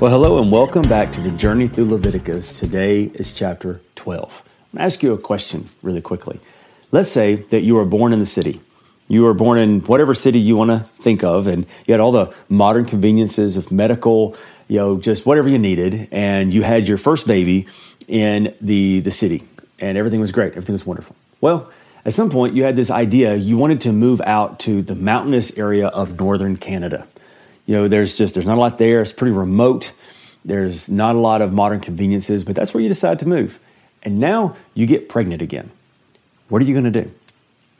Well, hello and welcome back to the journey through Leviticus. Today is chapter 12. I'm going to ask you a question really quickly. Let's say that you were born in the city. You were born in whatever city you want to think of, and you had all the modern conveniences of medical, you know, just whatever you needed, and you had your first baby in the, the city, and everything was great. Everything was wonderful. Well, at some point, you had this idea you wanted to move out to the mountainous area of northern Canada you know, there's just there's not a lot there. It's pretty remote. There's not a lot of modern conveniences, but that's where you decide to move. And now you get pregnant again. What are you going to do?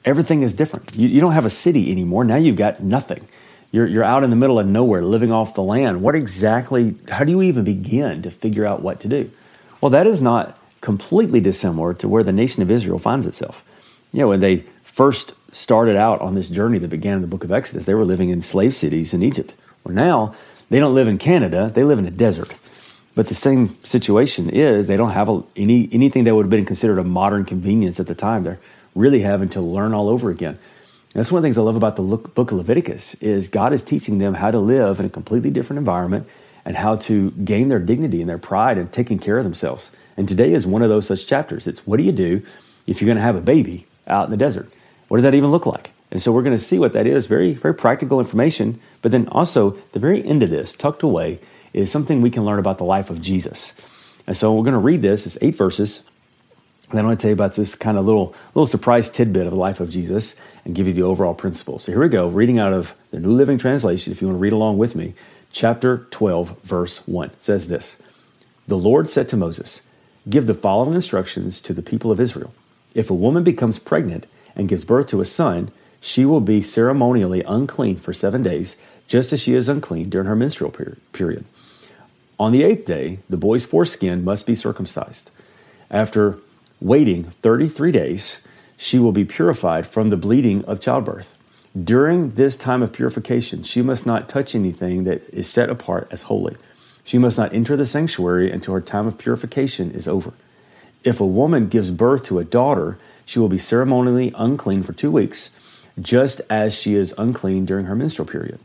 Everything is different. You, you don't have a city anymore. Now you've got nothing. You're, you're out in the middle of nowhere, living off the land. What exactly, how do you even begin to figure out what to do? Well, that is not completely dissimilar to where the nation of Israel finds itself. You know, when they first started out on this journey that began in the book of Exodus, they were living in slave cities in Egypt. Well, now they don't live in Canada; they live in a desert. But the same situation is they don't have a, any anything that would have been considered a modern convenience at the time. They're really having to learn all over again. And that's one of the things I love about the book of Leviticus is God is teaching them how to live in a completely different environment and how to gain their dignity and their pride and taking care of themselves. And today is one of those such chapters. It's what do you do if you're going to have a baby out in the desert? What does that even look like? And so we're going to see what that is. Very, very practical information. But then also, the very end of this, tucked away, is something we can learn about the life of Jesus. And so we're going to read this. It's eight verses. And then I want to tell you about this kind of little, little surprise tidbit of the life of Jesus and give you the overall principle. So here we go, reading out of the New Living Translation, if you want to read along with me. Chapter 12, verse 1 it says this The Lord said to Moses, Give the following instructions to the people of Israel. If a woman becomes pregnant and gives birth to a son, she will be ceremonially unclean for seven days, just as she is unclean during her menstrual period. On the eighth day, the boy's foreskin must be circumcised. After waiting 33 days, she will be purified from the bleeding of childbirth. During this time of purification, she must not touch anything that is set apart as holy. She must not enter the sanctuary until her time of purification is over. If a woman gives birth to a daughter, she will be ceremonially unclean for two weeks just as she is unclean during her menstrual period.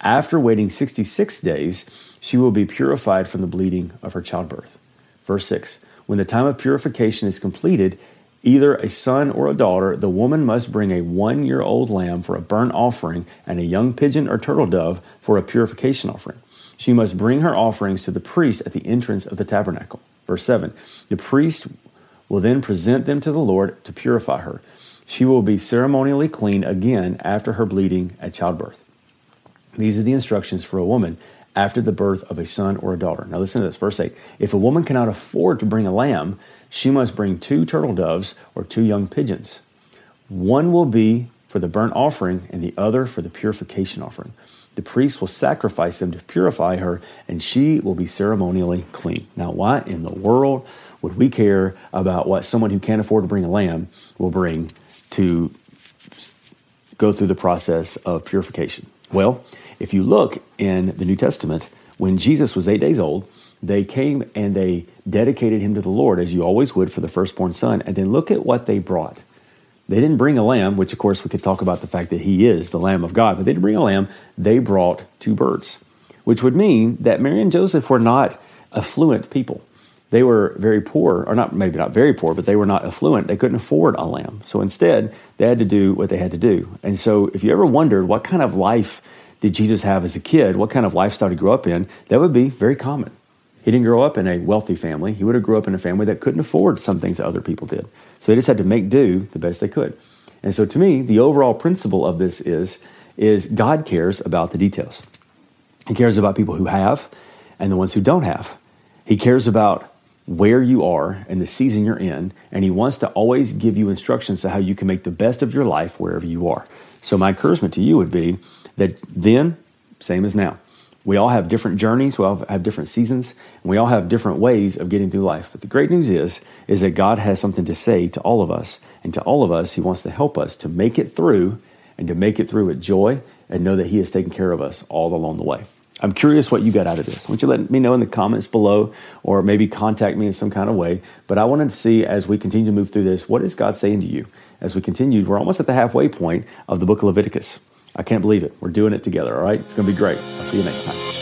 After waiting 66 days, she will be purified from the bleeding of her childbirth. Verse 6 When the time of purification is completed, either a son or a daughter, the woman must bring a one year old lamb for a burnt offering and a young pigeon or turtle dove for a purification offering. She must bring her offerings to the priest at the entrance of the tabernacle. Verse 7 The priest will then present them to the Lord to purify her. She will be ceremonially clean again after her bleeding at childbirth. These are the instructions for a woman after the birth of a son or a daughter. Now, listen to this, verse 8. If a woman cannot afford to bring a lamb, she must bring two turtle doves or two young pigeons. One will be for the burnt offering, and the other for the purification offering. The priest will sacrifice them to purify her, and she will be ceremonially clean. Now, why in the world would we care about what someone who can't afford to bring a lamb will bring to go through the process of purification? Well, if you look in the New Testament, when Jesus was eight days old, they came and they dedicated him to the Lord, as you always would for the firstborn son. And then look at what they brought. They didn't bring a lamb, which of course we could talk about the fact that he is the Lamb of God, but they didn't bring a lamb. They brought two birds, which would mean that Mary and Joseph were not affluent people they were very poor, or not maybe not very poor, but they were not affluent. They couldn't afford a lamb. So instead, they had to do what they had to do. And so if you ever wondered what kind of life did Jesus have as a kid, what kind of lifestyle he grew up in, that would be very common. He didn't grow up in a wealthy family. He would have grew up in a family that couldn't afford some things that other people did. So they just had to make do the best they could. And so to me, the overall principle of this is, is God cares about the details. He cares about people who have and the ones who don't have. He cares about where you are and the season you're in, and He wants to always give you instructions to how you can make the best of your life wherever you are. So, my encouragement to you would be that then, same as now, We all have different journeys, we all have different seasons, and we all have different ways of getting through life. But the great news is is that God has something to say to all of us, and to all of us he wants to help us to make it through and to make it through with joy and know that he has taken care of us all along the way. I'm curious what you got out of this. Why don't you let me know in the comments below or maybe contact me in some kind of way. But I wanted to see as we continue to move through this, what is God saying to you? As we continue, we're almost at the halfway point of the book of Leviticus. I can't believe it. We're doing it together, all right? It's going to be great. I'll see you next time.